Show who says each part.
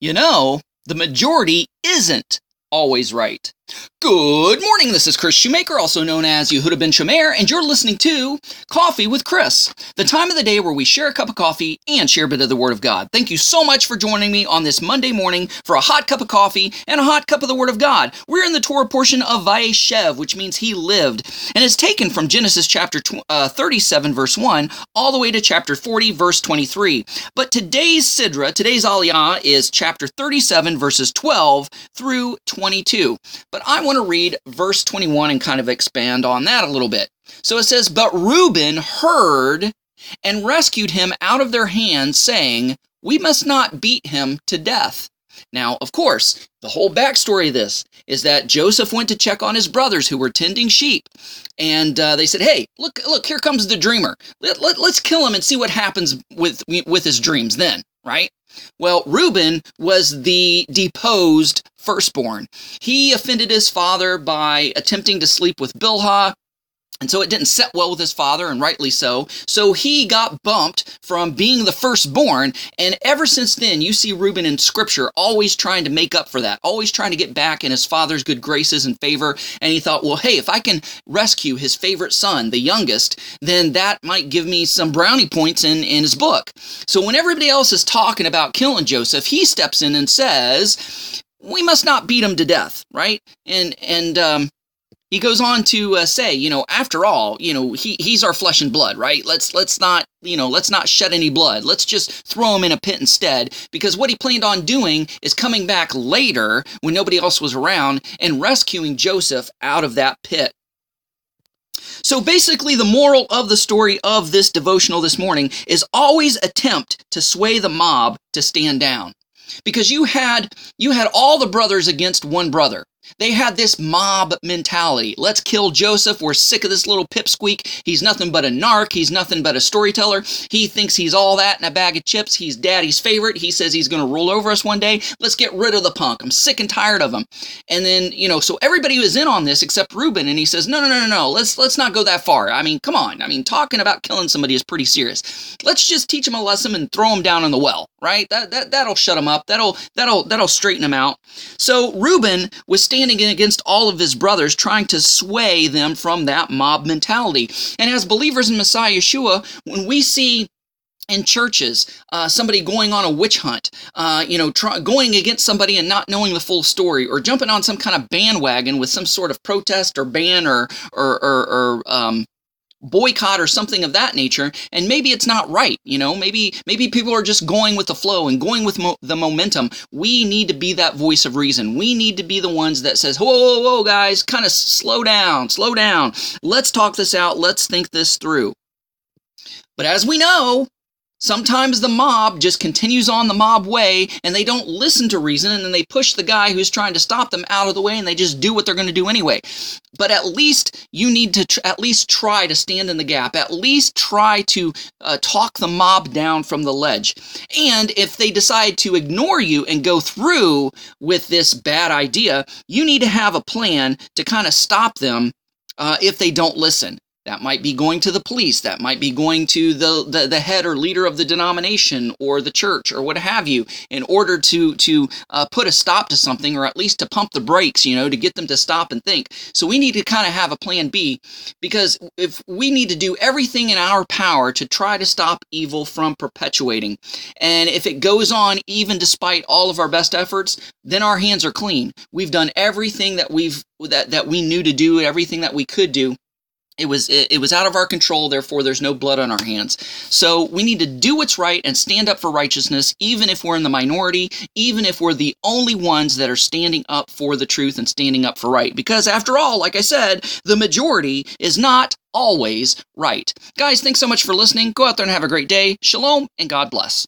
Speaker 1: You know, the majority isn't always right. Good morning, this is Kris Shoemaker, also known as Yehudah ben Shomeyr, and you're listening to Coffee with Kris, the time of the day where we share a cup of coffee and share a bit of the Word of God. Thank you so much for joining me on this Monday morning for a hot cup of coffee and a hot cup of the Word of God. We're in the Torah portion of Vayeshev, which means he lived, and it's taken from Genesis chapter uh, 37, verse 1, all the way to chapter 40, verse 23. But today's Sidra, today's Aliyah, is chapter 37, verses 12 through 22. But but I want to read verse 21 and kind of expand on that a little bit. So it says, But Reuben heard and rescued him out of their hands, saying, We must not beat him to death. Now, of course, the whole backstory of this is that Joseph went to check on his brothers who were tending sheep, and uh, they said, "Hey, look, look, here comes the dreamer. Let, let, let's kill him and see what happens with with his dreams." Then, right? Well, Reuben was the deposed firstborn. He offended his father by attempting to sleep with Bilhah, and so it didn't set well with his father, and rightly so. So he got bumped from being the firstborn. And ever since then, you see Reuben in scripture always trying to make up for that, always trying to get back in his father's good graces and favor. And he thought, well, hey, if I can rescue his favorite son, the youngest, then that might give me some brownie points in, in his book. So when everybody else is talking about killing Joseph, he steps in and says, we must not beat him to death, right? And, and, um, he goes on to uh, say, you know, after all, you know, he, he's our flesh and blood, right? Let's let's not, you know, let's not shed any blood. Let's just throw him in a pit instead, because what he planned on doing is coming back later when nobody else was around and rescuing Joseph out of that pit. So basically, the moral of the story of this devotional this morning is always attempt to sway the mob to stand down because you had you had all the brothers against one brother they had this mob mentality. Let's kill Joseph. We're sick of this little pipsqueak. He's nothing but a narc. He's nothing but a storyteller. He thinks he's all that in a bag of chips. He's daddy's favorite. He says he's going to rule over us one day. Let's get rid of the punk. I'm sick and tired of him. And then, you know, so everybody was in on this except Reuben. And he says, no, no, no, no, no. Let's, let's not go that far. I mean, come on. I mean, talking about killing somebody is pretty serious. Let's just teach him a lesson and throw him down in the well, right? That, that, that'll shut him up. That'll, that'll, that'll straighten him out. So Reuben was standing against all of his brothers, trying to sway them from that mob mentality. And as believers in Messiah Yeshua, when we see in churches, uh, somebody going on a witch hunt, uh, you know, try, going against somebody and not knowing the full story, or jumping on some kind of bandwagon with some sort of protest or ban or or, or, or um, boycott or something of that nature and maybe it's not right you know? Maybe maybe people are just going with the flow and going with mo- the momentum. We need to be that voice of reason. We need to be the ones that says whoa whoa whoa guys kind of slow down slow down. Let's talk this out. Let's think this through. But as we know Sometimes the mob just continues on the mob way and they don't listen to reason and then they push the guy who's trying to stop them out of the way and they just do what they're going to do anyway. But at least you need to tr- at least try to stand in the gap. At least try to uh, talk the mob down from the ledge. And if they decide to ignore you and go through with this bad idea, you need to have a plan to kind of stop them uh, if they don't listen. That might be going to the police. That might be going to the, the, the, head or leader of the denomination or the church or what have you in order to, to uh, put a stop to something or at least to pump the brakes, you know, to get them to stop and think. So we need to kind of have a plan B because if we need to do everything in our power to try to stop evil from perpetuating. And if it goes on even despite all of our best efforts, then our hands are clean. We've done everything that we've that, that we knew to do, everything that we could do it was it, it, was out of our control therefore there's no blood on our hands. So we need to do what's right and stand up for righteousness even if we're in the minority even if we're the only ones that are standing up for the truth and standing up for right. Because after all like i said the majority is not always right. Guys thanks so much for listening. Go out there and have a great day. Shalom and god bless